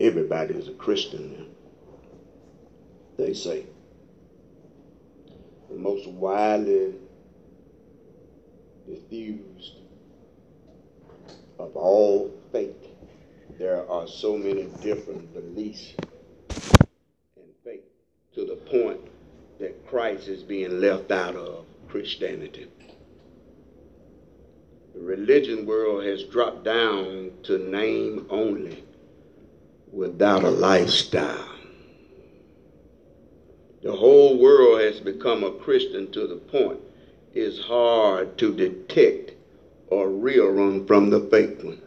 everybody is a Christian. They say. The most widely diffused of all faith. There are so many different beliefs and faith to the point that Christ is being left out of Christianity. The religion world has dropped down to name only without a lifestyle. The whole world has become a Christian to the point it's hard to detect a real one from the fake one.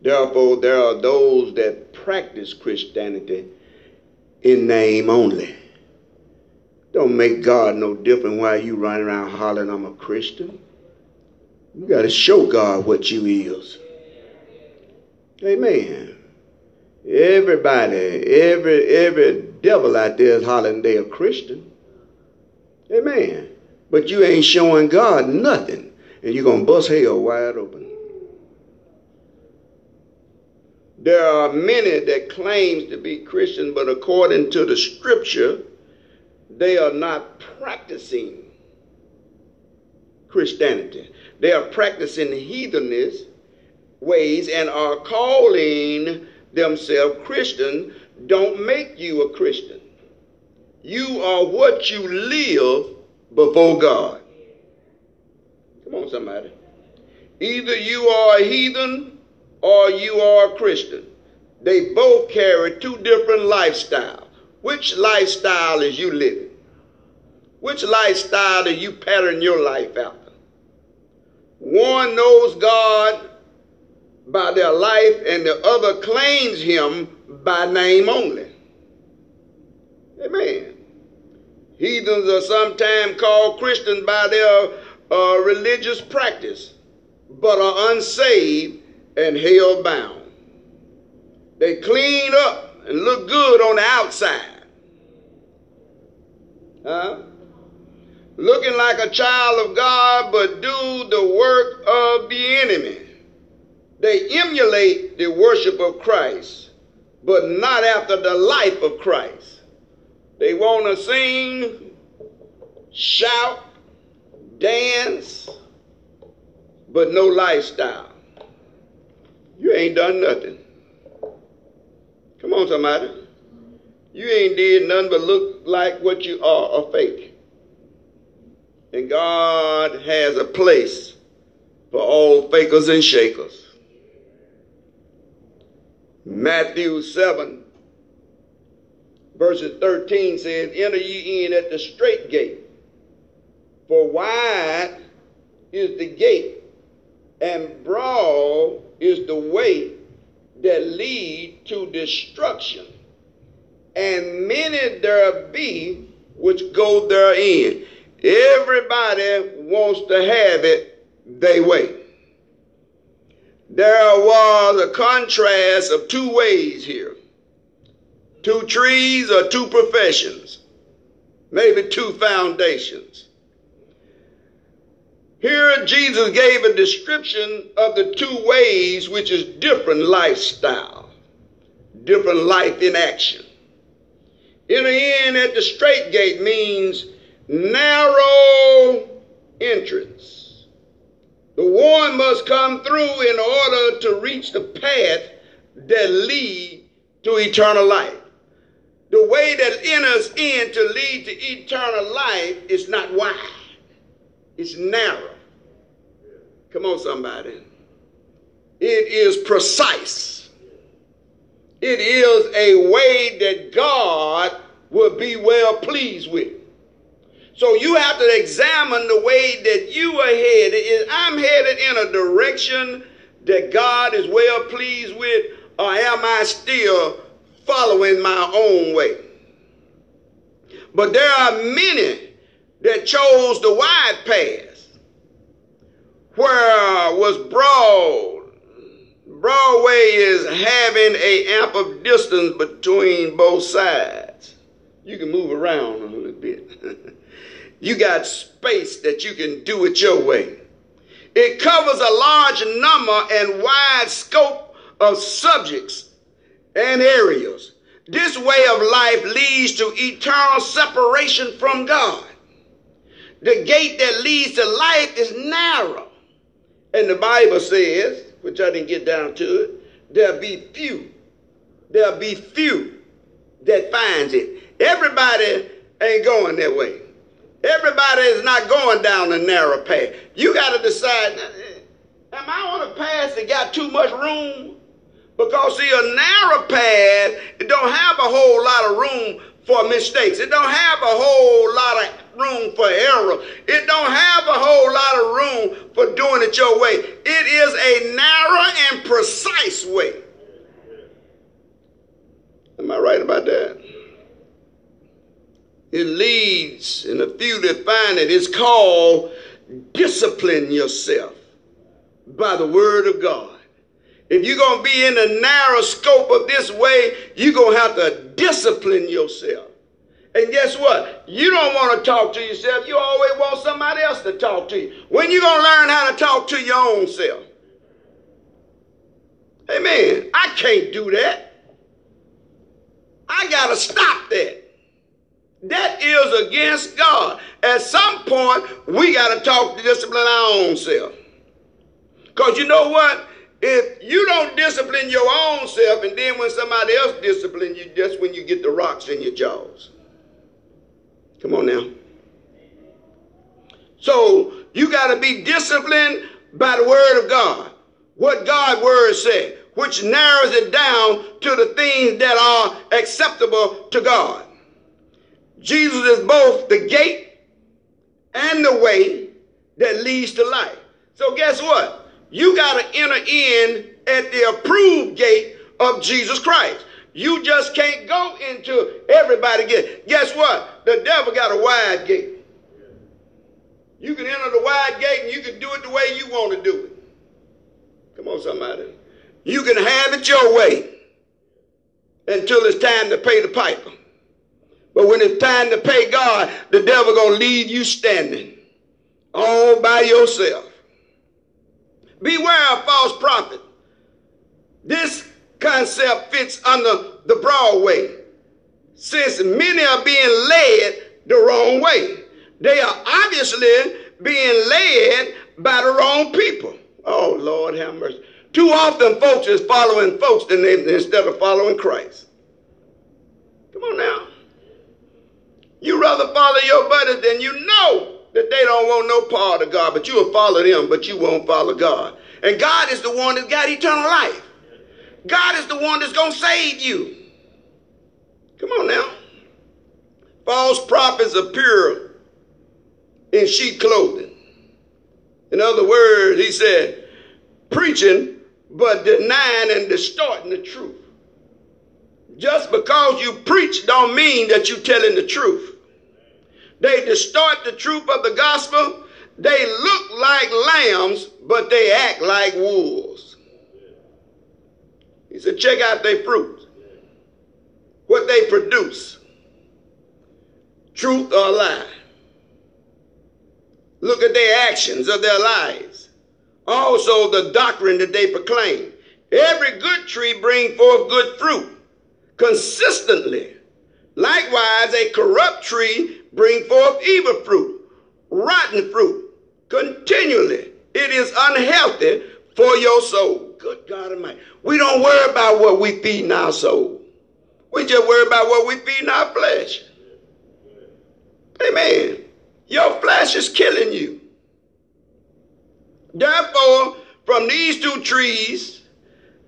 Therefore, there are those that practice Christianity in name only. Don't make God no different while you running around hollering, I'm a Christian. You got to show God what you is. Amen. Everybody, every every devil out there is hollering they a Christian. Amen. But you ain't showing God nothing. And you're to bust hell wide open. There are many that claims to be Christian, but according to the scripture, they are not practicing Christianity. They are practicing heathenish ways and are calling themselves Christian. Don't make you a Christian. You are what you live before God. Come on, somebody. Either you are a heathen or you are a Christian. They both carry two different lifestyles. Which lifestyle is you living? Which lifestyle do you pattern your life after? One knows God by their life, and the other claims Him by name only. Amen. Heathens are sometimes called Christians by their uh, religious practice, but are unsaved and hell bound. They clean up and look good on the outside. Huh? Looking like a child of God, but do the work of the enemy. They emulate the worship of Christ, but not after the life of Christ. They want to sing, shout, dance, but no lifestyle. You ain't done nothing. Come on, somebody. You ain't did nothing but look like what you are, a fake. And God has a place for all fakers and shakers. Matthew 7 verses 13 says, Enter ye in at the straight gate. For wide is the gate, and broad is the way that lead to destruction. And many there be which go therein. Everybody wants to have it they way. There was a contrast of two ways here two trees or two professions, maybe two foundations. Here, Jesus gave a description of the two ways, which is different lifestyle, different life in action. In the end, at the straight gate means narrow entrance. The one must come through in order to reach the path that lead to eternal life the way that enters in to lead to eternal life is not wide, it's narrow. Come on, somebody. It is precise. It is a way that God will be well pleased with. So you have to examine the way that you are headed. I'm headed in a direction that God is well pleased with, or am I still following my own way. But there are many that chose the wide path where was broad. Broadway is having a ample distance between both sides. You can move around a little bit. you got space that you can do it your way. It covers a large number and wide scope of subjects and areas. This way of life leads to eternal separation from God. The gate that leads to life is narrow. And the Bible says, which I didn't get down to it, there'll be few. There'll be few that finds it. Everybody ain't going that way. Everybody is not going down the narrow path. You got to decide, eh, am I on a path that got too much room? Because see, a narrow path, it don't have a whole lot of room for mistakes. It don't have a whole lot of room for error. It don't have a whole lot of room for doing it your way. It is a narrow and precise way. Am I right about that? It leads, and a few find it, it's called discipline yourself by the word of God. If you're going to be in the narrow scope of this way, you're going to have to discipline yourself. And guess what? You don't want to talk to yourself. You always want somebody else to talk to you. When you going to learn how to talk to your own self? Hey Amen. I can't do that. I got to stop that. That is against God. At some point, we got to talk to discipline our own self. Because you know what? If you don't discipline your own self, and then when somebody else discipline you, that's when you get the rocks in your jaws. Come on now. So you got to be disciplined by the word of God. What God's word said, which narrows it down to the things that are acceptable to God. Jesus is both the gate and the way that leads to life. So guess what? You got to enter in at the approved gate of Jesus Christ. You just can't go into everybody gate. Guess what? The devil got a wide gate. You can enter the wide gate and you can do it the way you want to do it. Come on, somebody. You can have it your way until it's time to pay the piper. But when it's time to pay God, the devil gonna leave you standing all by yourself. Beware of false prophet. This concept fits under the broad way, since many are being led the wrong way. They are obviously being led by the wrong people. Oh Lord, have mercy. Too often, folks is following folks instead of following Christ. Come on now. You rather follow your buddies than you know that they don't want no part of God, but you will follow them, but you won't follow God. And God is the one that's got eternal life. God is the one that's going to save you. Come on now. False prophets appear in sheep clothing. In other words, he said, preaching but denying and distorting the truth. Just because you preach don't mean that you're telling the truth. They distort the truth of the gospel. They look like lambs, but they act like wolves. He said, check out their fruit. What they produce. Truth or lie. Look at their actions of their lives. Also the doctrine that they proclaim. Every good tree bring forth good fruit consistently. Likewise, a corrupt tree bring forth evil fruit, rotten fruit, continually. It is unhealthy for your soul. Good God Almighty. We don't worry about what we feed in our soul. We just worry about what we feed in our flesh. Amen. Your flesh is killing you. Therefore, from these two trees,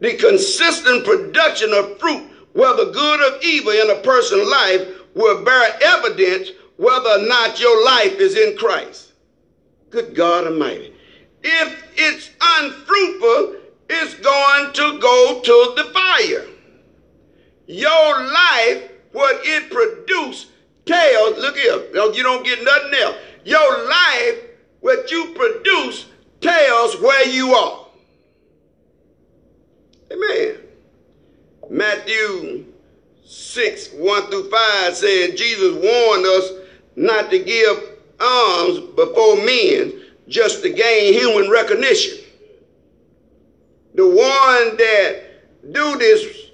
the consistent production of fruit whether good or evil in a person's life will bear evidence whether or not your life is in Christ. Good God Almighty. If it's unfruitful, it's going to go to the fire. Your life, what it produces, tells, look here, you don't get nothing else. Your life, what you produce, tells where you are. Amen. Matthew 6, 1 through 5 said Jesus warned us not to give alms before men just to gain human recognition. The one that do this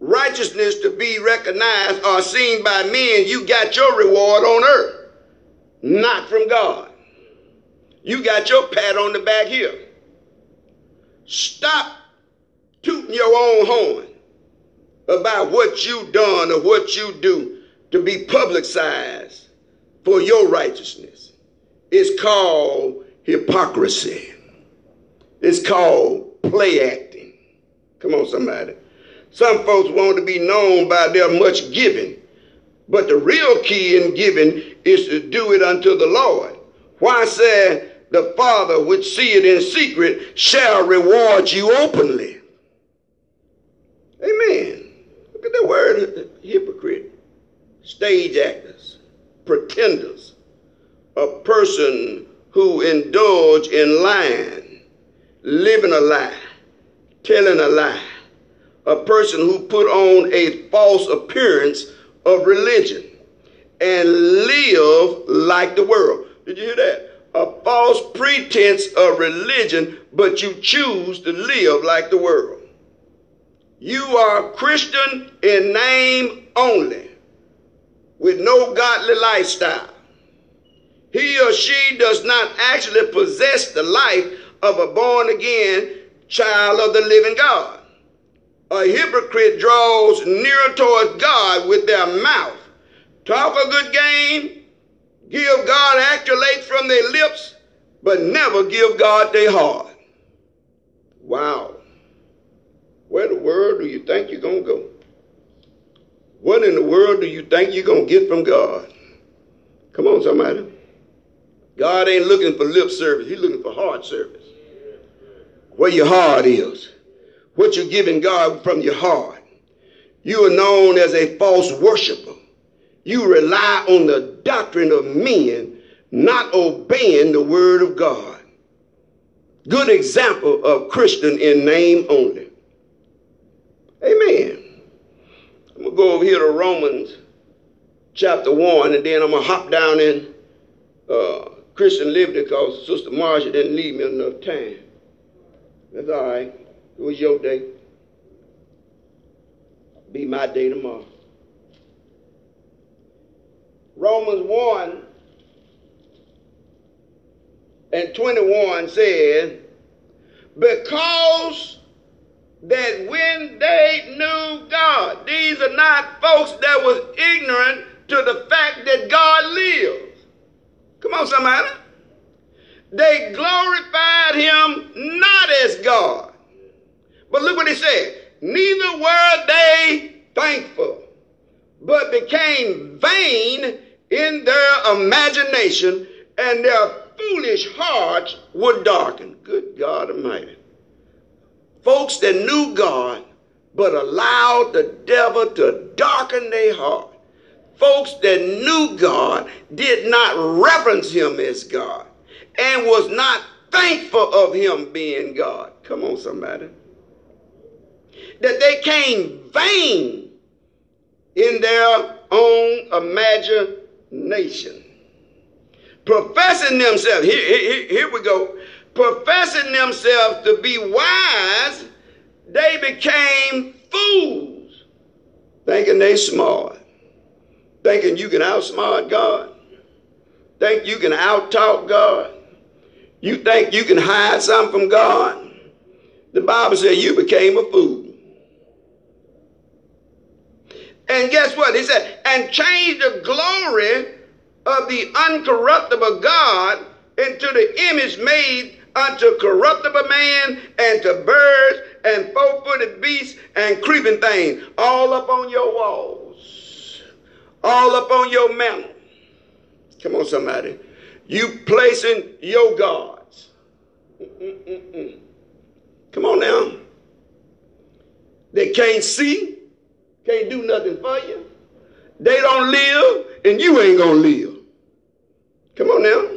righteousness to be recognized or seen by men, you got your reward on earth, not from God. You got your pat on the back here. Stop tooting your own horn about what you done or what you do to be publicized for your righteousness. It's called hypocrisy. It's called play acting. Come on, somebody. Some folks want to be known by their much giving, but the real key in giving is to do it unto the Lord. Why say the Father which seeth in secret shall reward you openly? Amen. Look at the word hypocrite, stage actors, pretenders, a person who indulge in lying, living a lie, telling a lie a person who put on a false appearance of religion and live like the world. Did you hear that? A false pretense of religion, but you choose to live like the world. You are Christian in name only, with no godly lifestyle. He or she does not actually possess the life of a born again child of the living God. A hypocrite draws nearer towards God with their mouth, talk a good game, give God accolades from their lips, but never give God their heart. Wow. Where the world do you think you're going to go? What in the world do you think you're going to get from God? Come on, somebody. God ain't looking for lip service. He's looking for heart service. Where your heart is what you're giving God from your heart. You are known as a false worshiper. You rely on the doctrine of men, not obeying the word of God. Good example of Christian in name only. Amen. To go over here to Romans chapter 1, and then I'm going to hop down in uh, Christian Liberty because Sister Marcia didn't leave me enough time. That's all right. It was your day. Be my day tomorrow. Romans 1 and 21 says, because that when they knew God, these are not folks that was ignorant to the fact that God lives. Come on, somebody. They glorified him not as God but look what he said. Neither were they thankful, but became vain in their imagination, and their foolish hearts were darkened. Good God Almighty. Folks that knew God, but allowed the devil to darken their heart. Folks that knew God did not reverence him as God and was not thankful of him being God. Come on, somebody that they came vain in their own imagination. Professing themselves, here, here, here we go, professing themselves to be wise, they became fools, thinking they smart, thinking you can outsmart God, think you can outtalk God, you think you can hide something from God. The Bible says you became a fool. And guess what? He said, and change the glory of the uncorruptible God into the image made unto corruptible man and to birds and four-footed beasts and creeping things all up on your walls, all up on your mantle. Come on, somebody. You placing your gods. Mm-mm-mm-mm. Come on now. They can't see can't do nothing for you. They don't live, and you ain't gonna live. Come on now.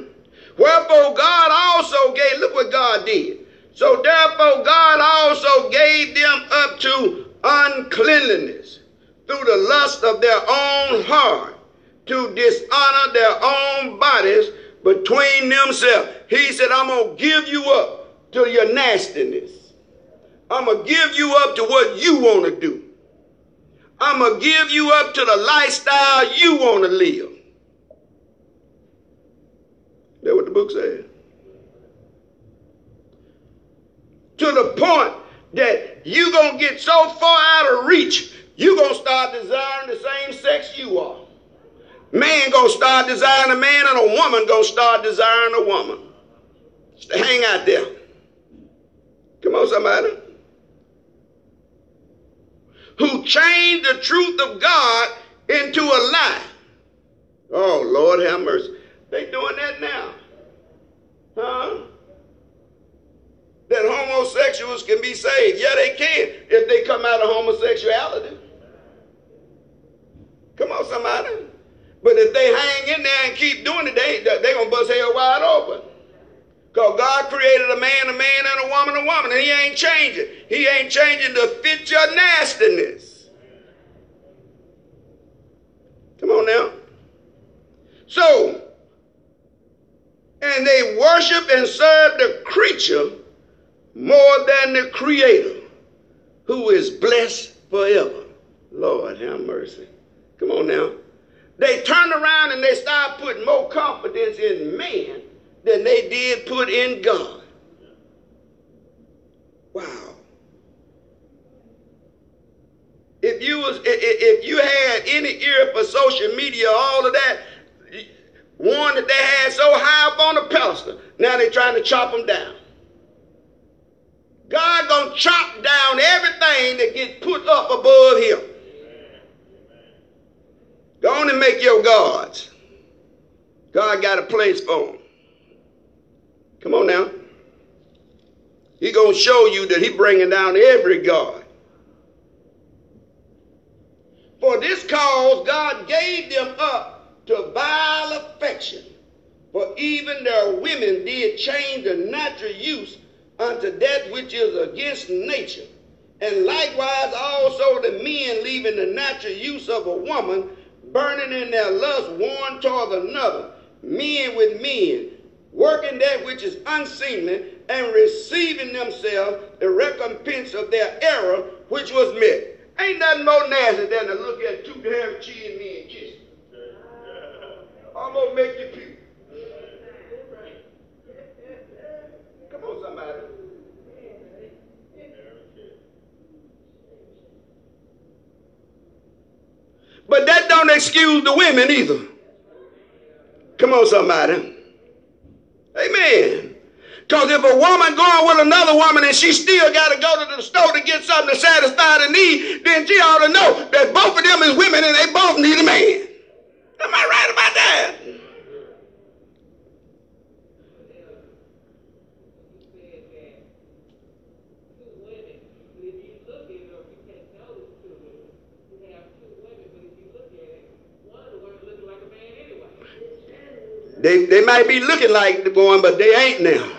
Wherefore God also gave, look what God did. So therefore God also gave them up to uncleanliness through the lust of their own heart to dishonor their own bodies between themselves. He said, I'm going to give you up to your nastiness. I'm going to give you up to what you want to do. I'm going to give you up to the lifestyle you want to live. That's what the book says. To the point that you're going to get so far out of reach, you're going to start desiring the same sex you are. Man going to start desiring a man and a woman going to start desiring a woman. hang out there. Come on, somebody. Who changed the truth of God into a lie. Oh, Lord have mercy. They doing that now. Huh? That homosexuals can be saved. Yeah, they can if they come out of homosexuality. Come on, somebody. But if they hang in there and keep doing it, they they gonna bust hell wide open. Because God created a man, a man, and a woman, a woman, and he ain't changing. He ain't changing to fit your nastiness. Come on now. So, and they worship and serve the creature more than the creator who is blessed forever. Lord have mercy. Come on now. They turn around and they start putting more confidence in man than they did put in God. Wow. If you was if you had any ear for social media, all of that, one that they had so high up on the pedestal, now they're trying to chop them down. God gonna chop down everything that gets put up above him. Go on and make your gods. God got a place for them. Come on now. He gonna show you that he bringing down every god. For this cause God gave them up to vile affection. For even their women did change the natural use unto that which is against nature. And likewise also the men leaving the natural use of a woman, burning in their lust one toward another, men with men, working that which is unseemly, and receiving themselves the recompense of their error which was met. Ain't nothing more nasty than to look at two damn cheating men I'm gonna make you puke. Come on, somebody. But that don't excuse the women either. Come on, somebody. Amen. Because if a woman going with another woman and she still got to go to the store to get something to satisfy the need, then she ought to know that both of them is women and they both need a man. Am I right about that? They, might be looking like the one, but they ain't now.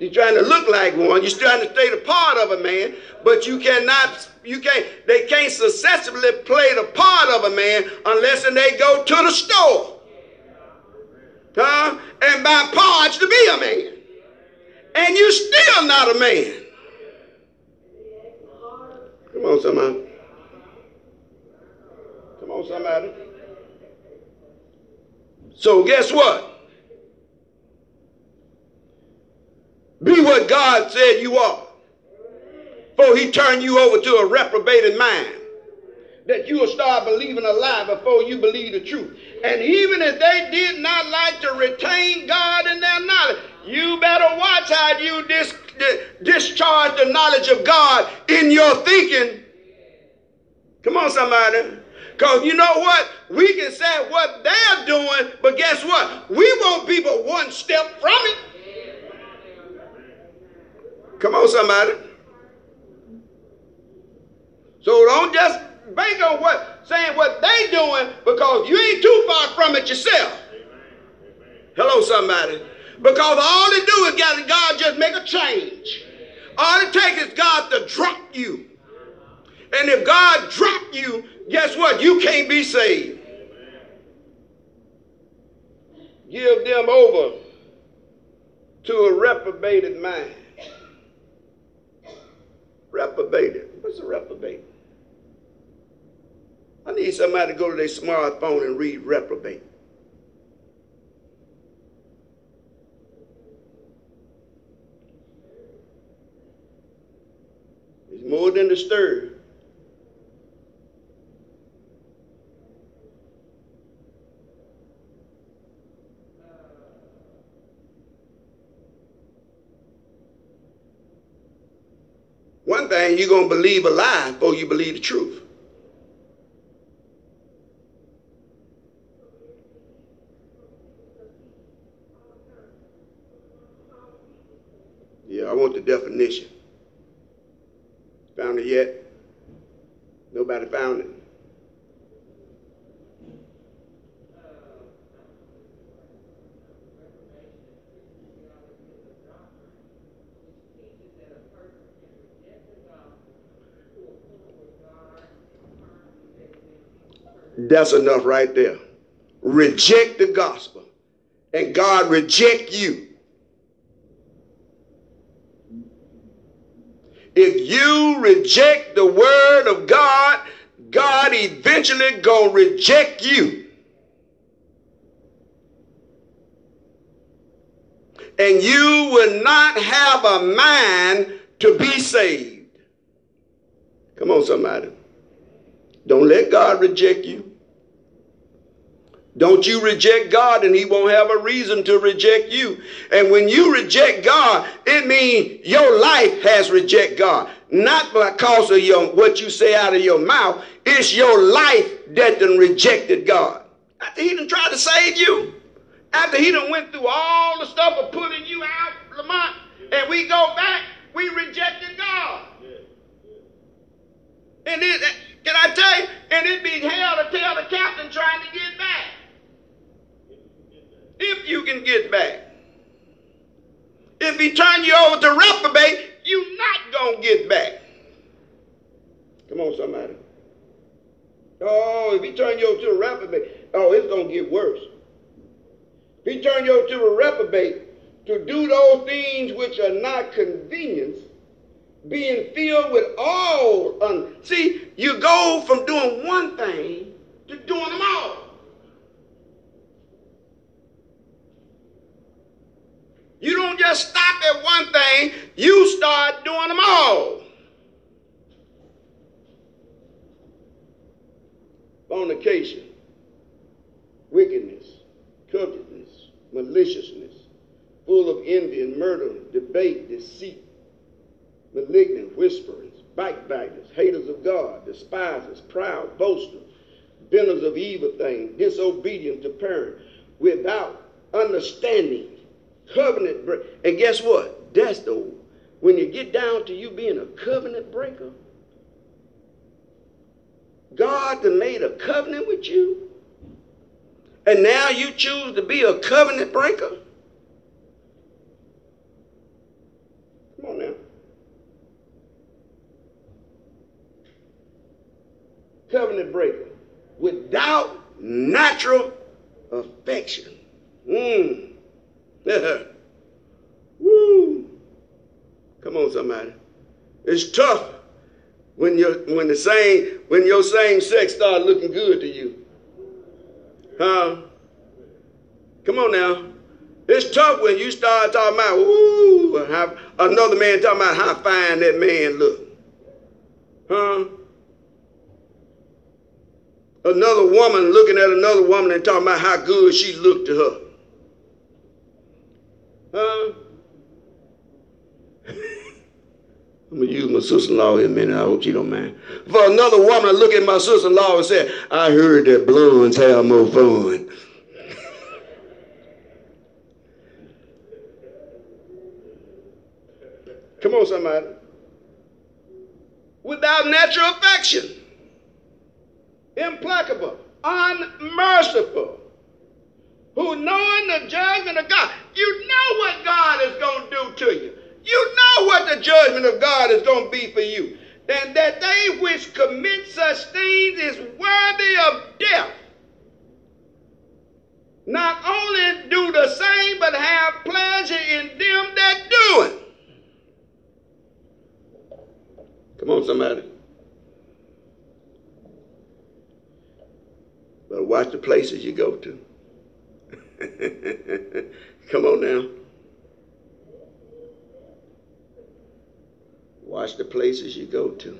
You're trying to look like one. You're trying to stay the part of a man, but you cannot, you can't, they can't successfully play the part of a man unless they go to the store. Huh? And buy parts to be a man. And you're still not a man. Come on, somebody. Come on, somebody. So guess what? Be what God said you are. Before he turn you over to a reprobated mind. That you will start believing a lie before you believe the truth. And even if they did not like to retain God in their knowledge, you better watch how you dis- discharge the knowledge of God in your thinking. Come on, somebody. Because you know what? We can say what they're doing, but guess what? We won't be but one step from it. Come on, somebody. So don't just bank on what saying what they doing because you ain't too far from it yourself. Hello, somebody. Because all they do is got God just make a change. All it takes is God to drop you. And if God drop you, guess what? You can't be saved. Give them over to a reprobated mind. Reprobated. What's a reprobate? I need somebody to go to their smartphone and read reprobate. It's more than the thing, you're going to believe a lie before you believe the truth. Yeah, I want the definition. Found it yet? Nobody found it. That's enough right there. Reject the gospel. And God reject you. If you reject the word of God, God eventually gonna reject you. And you will not have a mind to be saved. Come on, somebody. Don't let God reject you. Don't you reject God and he won't have a reason to reject you. And when you reject God, it means your life has reject God. Not because of your what you say out of your mouth. It's your life that done rejected God. After he done tried to save you. After he done went through all the stuff of pulling you out, Lamont, and we go back, we rejected God. And it, can I tell you? And it be hell to tell the captain trying to get back. If you can get back. If he turn you over to reprobate, you not going to get back. Come on, somebody. Oh, if he turn you over to a reprobate, oh, it's going to get worse. If he turn you over to a reprobate to do those things which are not convenience, being filled with all. Un- See, you go from doing one thing to doing them all. You don't just stop at one thing, you start doing them all. Fornication, wickedness, covetousness, maliciousness, full of envy and murder, debate, deceit malignant, whisperers, backbiters, haters of God, despisers, proud, boasters, benders of evil things, disobedient to parents, without understanding, covenant break. And guess what? That's the when you get down to you being a covenant breaker. God that made a covenant with you, and now you choose to be a covenant breaker. Come on now. covenant breaker without natural affection. Mm. Woo. Come on, somebody. It's tough when you when the same when your same sex start looking good to you. Huh? Come on now. It's tough when you start talking about, ooh, how, another man talking about how fine that man look. Huh? another woman looking at another woman and talking about how good she looked to her. Huh? I'm gonna use my sister-in-law in a minute. I hope she don't mind. For another woman to look at my sister-in-law and say, "I heard that blondes have more fun." Come on, somebody. Without natural affection implacable, unmerciful, who knowing the judgment of God, you know what God is going to do to you. You know what the judgment of God is going to be for you. And that they which commit such things is worthy of death. Not only do the same, but have pleasure in them that do it. Come on, somebody. But watch the places you go to. Come on now. Watch the places you go to.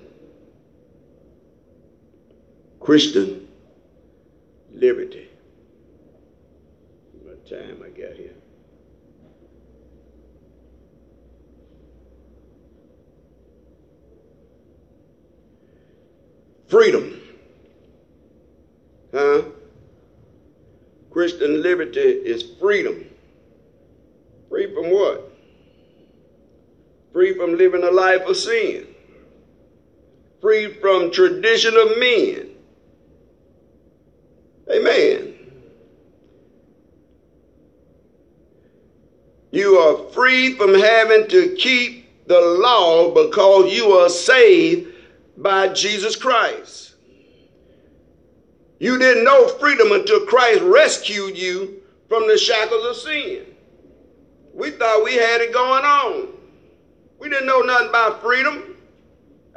Christian liberty. What time I got here? Freedom. Huh? Christian liberty is freedom. Free from what? Free from living a life of sin. Free from tradition of men. Amen. You are free from having to keep the law because you are saved by Jesus Christ. You didn't know freedom until Christ rescued you from the shackles of sin. We thought we had it going on. We didn't know nothing about freedom.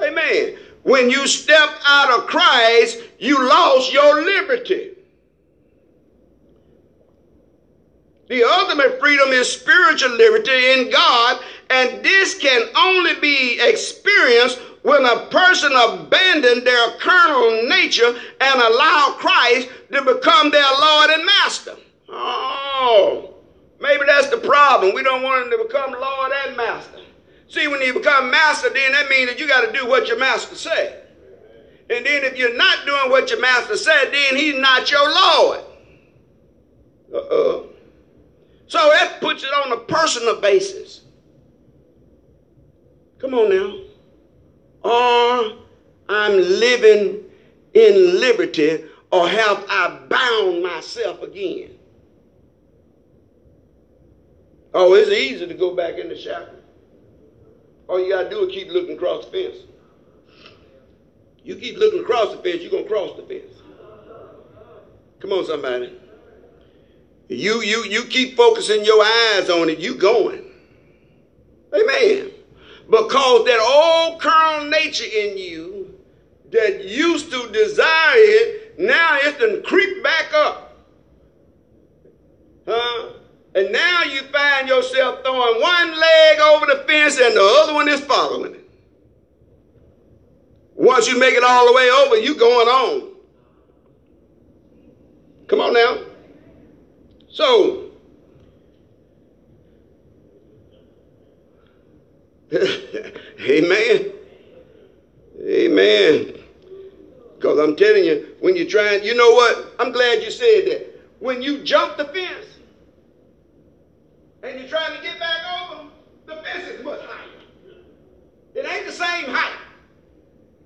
Amen. When you stepped out of Christ, you lost your liberty. The ultimate freedom is spiritual liberty in God, and this can only be experienced when a person abandon their carnal nature and allow Christ to become their Lord and Master. Oh, maybe that's the problem. We don't want him to become Lord and Master. See, when you become Master, then that means that you got to do what your Master said. And then if you're not doing what your Master said, then he's not your Lord. Uh-oh. So that puts it on a personal basis. Come on now or I'm living in liberty, or have I bound myself again? Oh, it's easy to go back in the shackle. All you got to do is keep looking across the fence. You keep looking across the fence, you're going to cross the fence. Come on, somebody. You, you, you keep focusing your eyes on it, you going. Amen. Because that old carnal nature in you that used to desire it, now it's to creep back up. Huh? And now you find yourself throwing one leg over the fence and the other one is following it. Once you make it all the way over, you going on. Come on now. So, Amen. Amen. Because I'm telling you, when you're trying, you know what? I'm glad you said that. When you jump the fence and you're trying to get back over, the fence is much higher. It ain't the same height.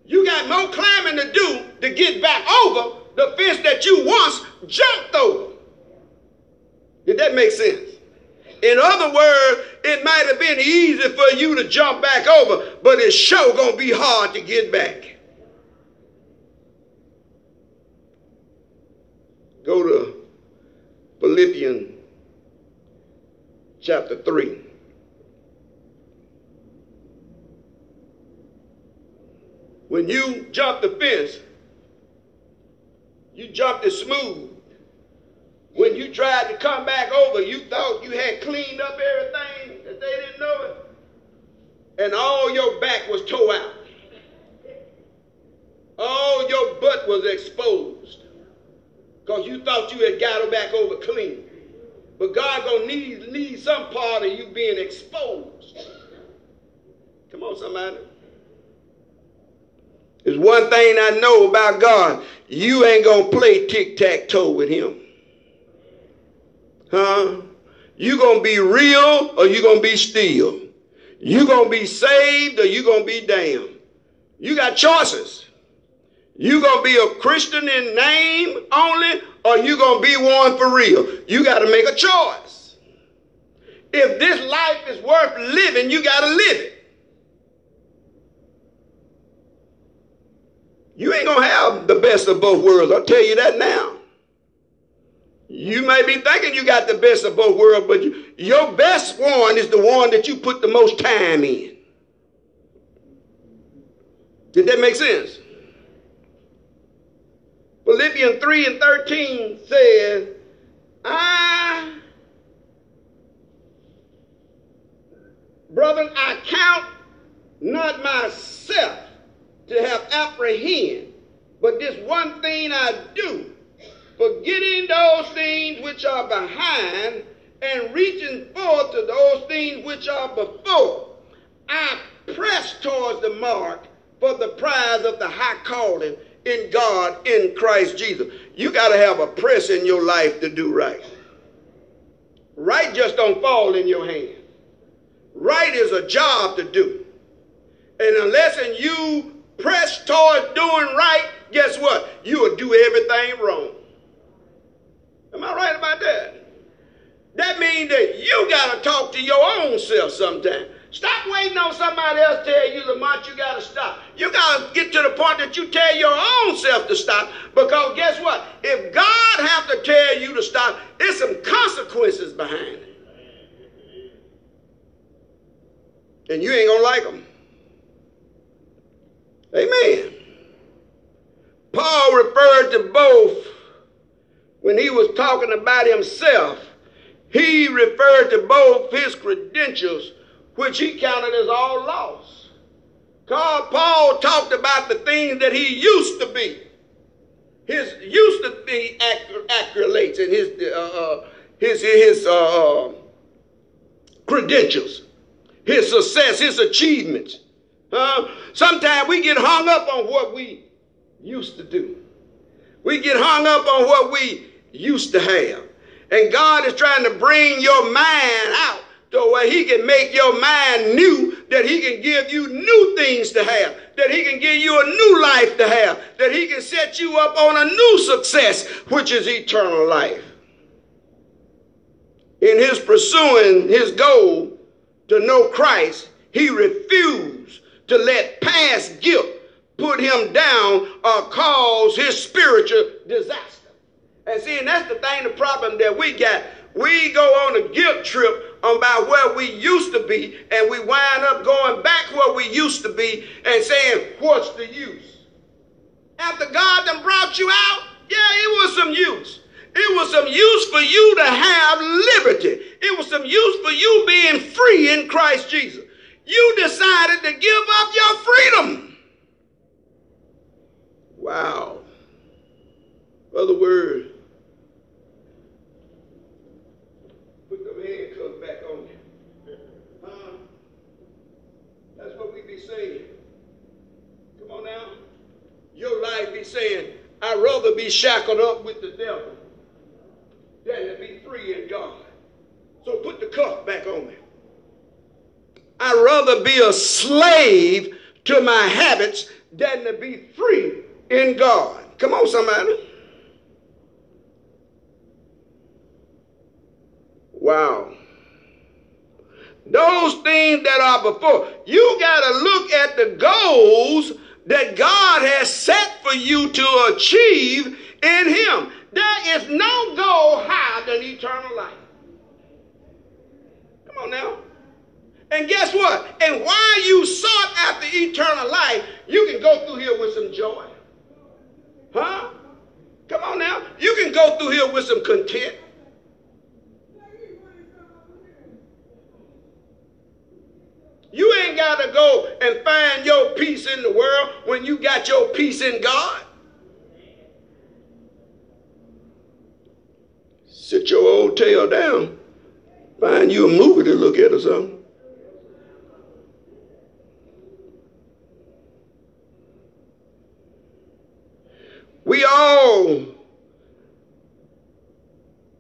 You got more climbing to do to get back over the fence that you once jumped over. Did that make sense? In other words, it might have been easy for you to jump back over, but it's sure gonna be hard to get back. Go to Philippians chapter 3. When you jump the fence, you jumped it smooth. When you tried to come back over, you thought you had cleaned up everything that they didn't know it. And all your back was tore out. All your butt was exposed. Because you thought you had got it back over clean. But God gonna need, need some part of you being exposed. Come on, somebody. There's one thing I know about God. You ain't gonna play tic-tac-toe with him. Huh? You gonna be real or you gonna be still? You gonna be saved or you gonna be damned? You got choices. You gonna be a Christian in name only or you gonna be one for real? You gotta make a choice. If this life is worth living, you gotta live it. You ain't gonna have the best of both worlds. I'll tell you that now. You may be thinking you got the best of both worlds, but you, your best one is the one that you put the most time in. Did that make sense? Philippians 3 and 13 says, I, brethren, I count not myself to have apprehended, but this one thing I do, forgetting those things which are behind and reaching forth to those things which are before. I press towards the mark for the prize of the high calling in God in Christ Jesus. You got to have a press in your life to do right. Right just don't fall in your hand. Right is a job to do. And unless and you press towards doing right, guess what? You will do everything wrong. Am I right about that? That means that you got to talk to your own self sometimes. Stop waiting on somebody else to tell you the month you got to stop. You got to get to the point that you tell your own self to stop because guess what? If God have to tell you to stop, there's some consequences behind it. And you ain't going to like them. Amen. Paul referred to both when he was talking about himself. He referred to both his credentials which he counted as all loss. God, Paul talked about the things that he used to be. His used to be accolades and his uh, uh, his his uh, uh, credentials, his success, his achievements. Uh, sometimes we get hung up on what we used to do. We get hung up on what we used to have. And God is trying to bring your mind out to where he can make your mind new, that he can give you new things to have, that he can give you a new life to have, that he can set you up on a new success, which is eternal life. In his pursuing his goal to know Christ, he refused to let past guilt put him down or cause his spiritual disaster. And see, and that's the thing, the problem that we got. We go on a guilt trip about where we used to be, and we wind up going back where we used to be and saying, What's the use? After God done brought you out, yeah, it was some use. It was some use for you to have liberty. It was some use for you being free in Christ Jesus. You decided to give up your freedom. Wow. Other word. saying, come on now, your life be saying, I'd rather be shackled up with the devil than to be free in God. So put the cuff back on me. I'd rather be a slave to my habits than to be free in God. Come on, somebody. Wow. Those things that are before. You got to look at the goals that God has set for you to achieve in Him. There is no goal higher than eternal life. Come on now. And guess what? And while you sought after eternal life, you can go through here with some joy. Huh? Come on now. You can go through here with some content. You ain't got to go and find your peace in the world when you got your peace in God. Sit your old tail down. Find you a movie to look at or something. We all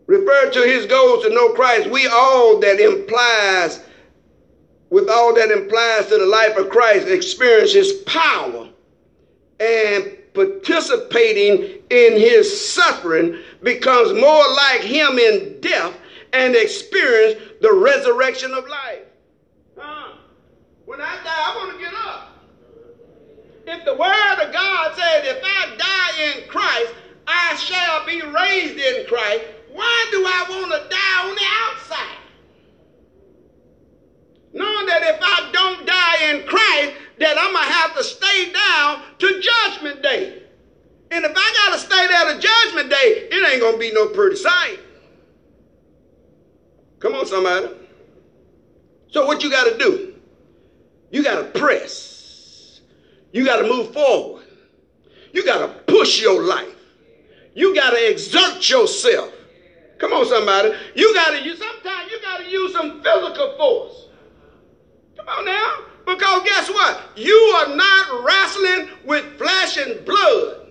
refer to his goals to know Christ. We all that implies with all that implies to the life of Christ, experience his power and participating in his suffering becomes more like him in death and experience the resurrection of life. Uh, when I die, I want to get up. If the word of God says, if I die in Christ, I shall be raised in Christ, why do I want to die on the outside? Knowing that if I don't die in Christ, that I'm going to have to stay down to Judgment Day. And if I got to stay there to Judgment Day, it ain't going to be no pretty sight. Come on, somebody. So, what you got to do? You got to press. You got to move forward. You got to push your life. You got to exert yourself. Come on, somebody. You got to use, sometimes you got to use some physical force. Come on now. Because guess what? You are not wrestling with flesh and blood,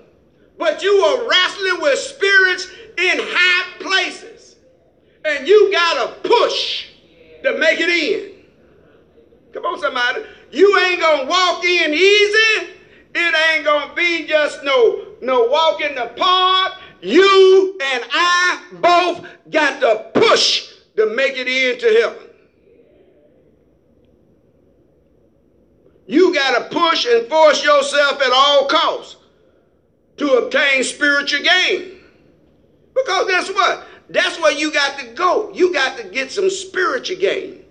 but you are wrestling with spirits in high places. And you got to push to make it in. Come on, somebody. You ain't going to walk in easy. It ain't going to be just no, no walk in the park. You and I both got to push to make it into heaven. You got to push and force yourself at all costs to obtain spiritual gain. Because guess what? That's where you got to go. You got to get some spiritual gain.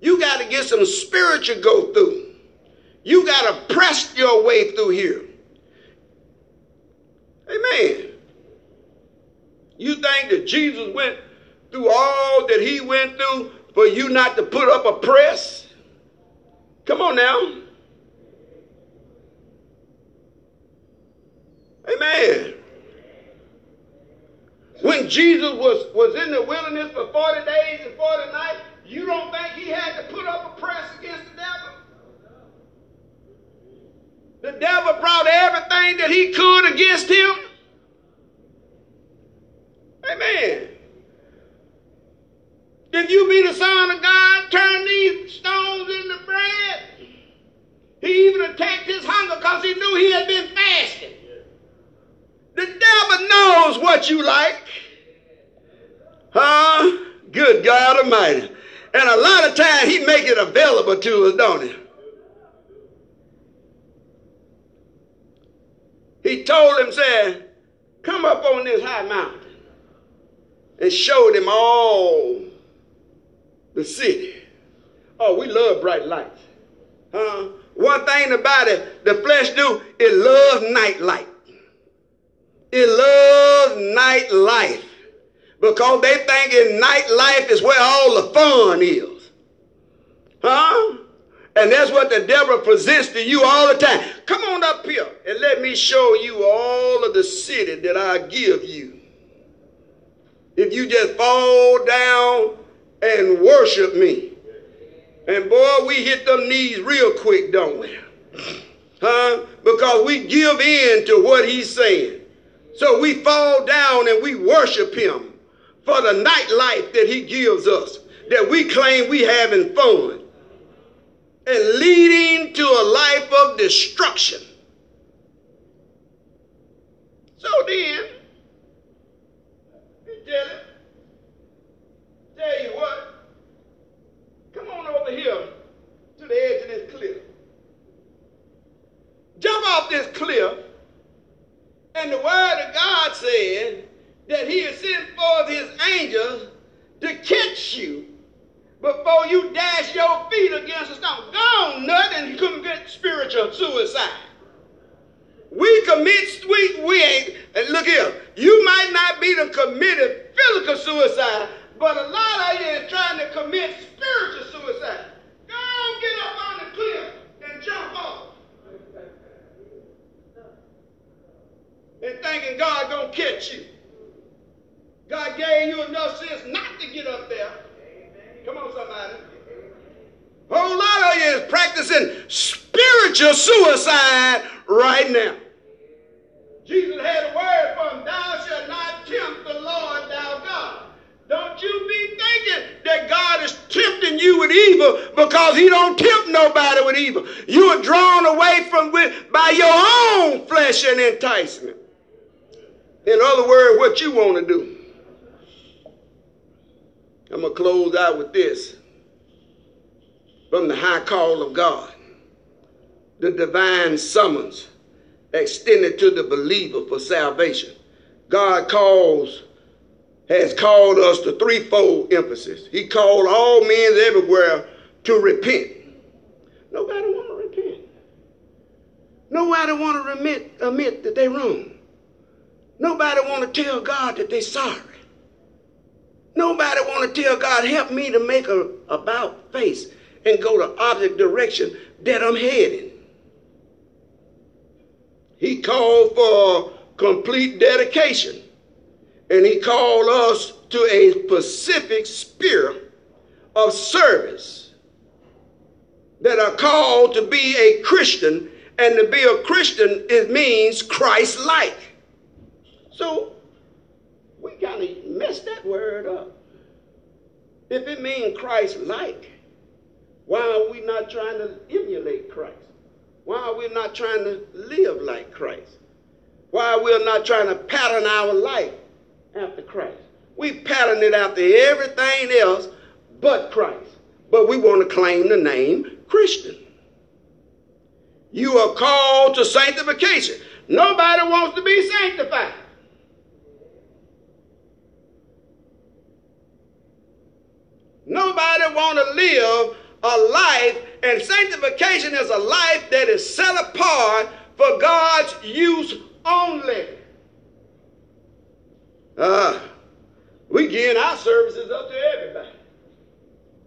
You got to get some spiritual go through. You got to press your way through here. Amen. You think that Jesus went through all that he went through for you not to put up a press? Come on now. Amen. When Jesus was, was in the wilderness for 40 days and 40 nights, you don't think he had to put up a press against the devil? The devil brought everything that he could against him. Amen. If you be the son of God, turn these stones. He even attacked his hunger because he knew he had been fasting. The devil knows what you like. Huh? Good God Almighty. And a lot of times he make it available to us, don't he? he told him, said, Come up on this high mountain and showed him all the city. Oh, we love bright lights. Huh? One thing about it, the flesh do, it loves night light. It loves nightlife. Because they think in nightlife is where all the fun is. Huh? And that's what the devil presents to you all the time. Come on up here and let me show you all of the city that I give you. If you just fall down and worship me. And boy, we hit them knees real quick, don't we? Huh? Because we give in to what he's saying. So we fall down and we worship him for the night life that he gives us, that we claim we having fun and leading to a life of destruction. So then, tell it, tell you what, come on over here to the edge of this cliff. Jump off this cliff, and the word of God said that he has sent forth his angels to catch you before you dash your feet against a stone. Gone nut and commit spiritual suicide. We commit, we, we ain't, and look here, you might not be the committed physical suicide, but a lot of you is trying to commit spiritual suicide. On, get up on the cliff and jump off. And thinking God gonna catch you. God gave you enough sense not to get up there. Come on, somebody. A whole lot of you is practicing spiritual suicide right now. Jesus had a word for him, thou shalt not tempt the Lord thou God. Don't you be thinking that God is tempting you with evil because he don't tempt nobody with evil. You are drawn away from with by your own flesh and enticement. In other words, what you want to do. I'm going to close out with this from the high call of God, the divine summons extended to the believer for salvation. God calls, has called us to threefold emphasis. He called all men everywhere to repent. Nobody want to repent. Nobody want to admit, admit that they're wrong. Nobody want to tell God that they're sorry. Nobody want to tell God, help me to make a about face and go the opposite direction that I'm heading. He called for complete dedication. And he called us to a specific spirit of service that are called to be a Christian. And to be a Christian, it means Christ like. So we kind of messed that word up. If it means Christ like, why are we not trying to emulate Christ? Why are we not trying to live like Christ? Why are we not trying to pattern our life after Christ? We pattern it after everything else but Christ. But we want to claim the name Christian. You are called to sanctification. Nobody wants to be sanctified. Nobody want to live a life, and sanctification is a life that is set apart for God's use only. Uh, we giving our services up to everybody.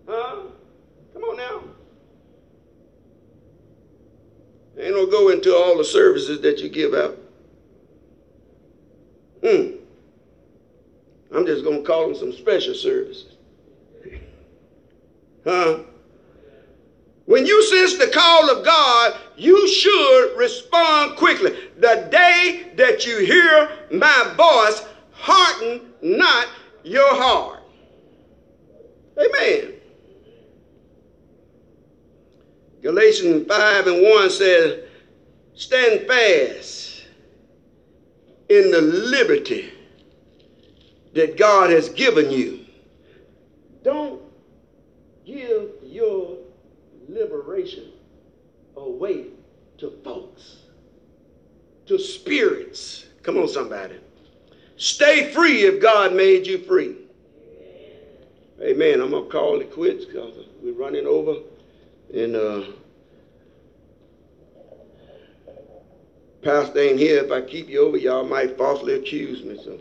Huh? Come on now. Ain't no go into all the services that you give out. Hmm. I'm just to call them some special services. Huh? When you sense the call of God, you should respond quickly. The day that you hear my voice, harden not your heart. Amen. Galatians 5 and 1 says, Stand fast in the liberty that God has given you. Don't give your liberation away to folks, to spirits. Come on, somebody. Stay free if God made you free. Amen. I'm going to call it quits because we're running over. And uh, Pastor ain't here. If I keep you over, y'all might falsely accuse me. So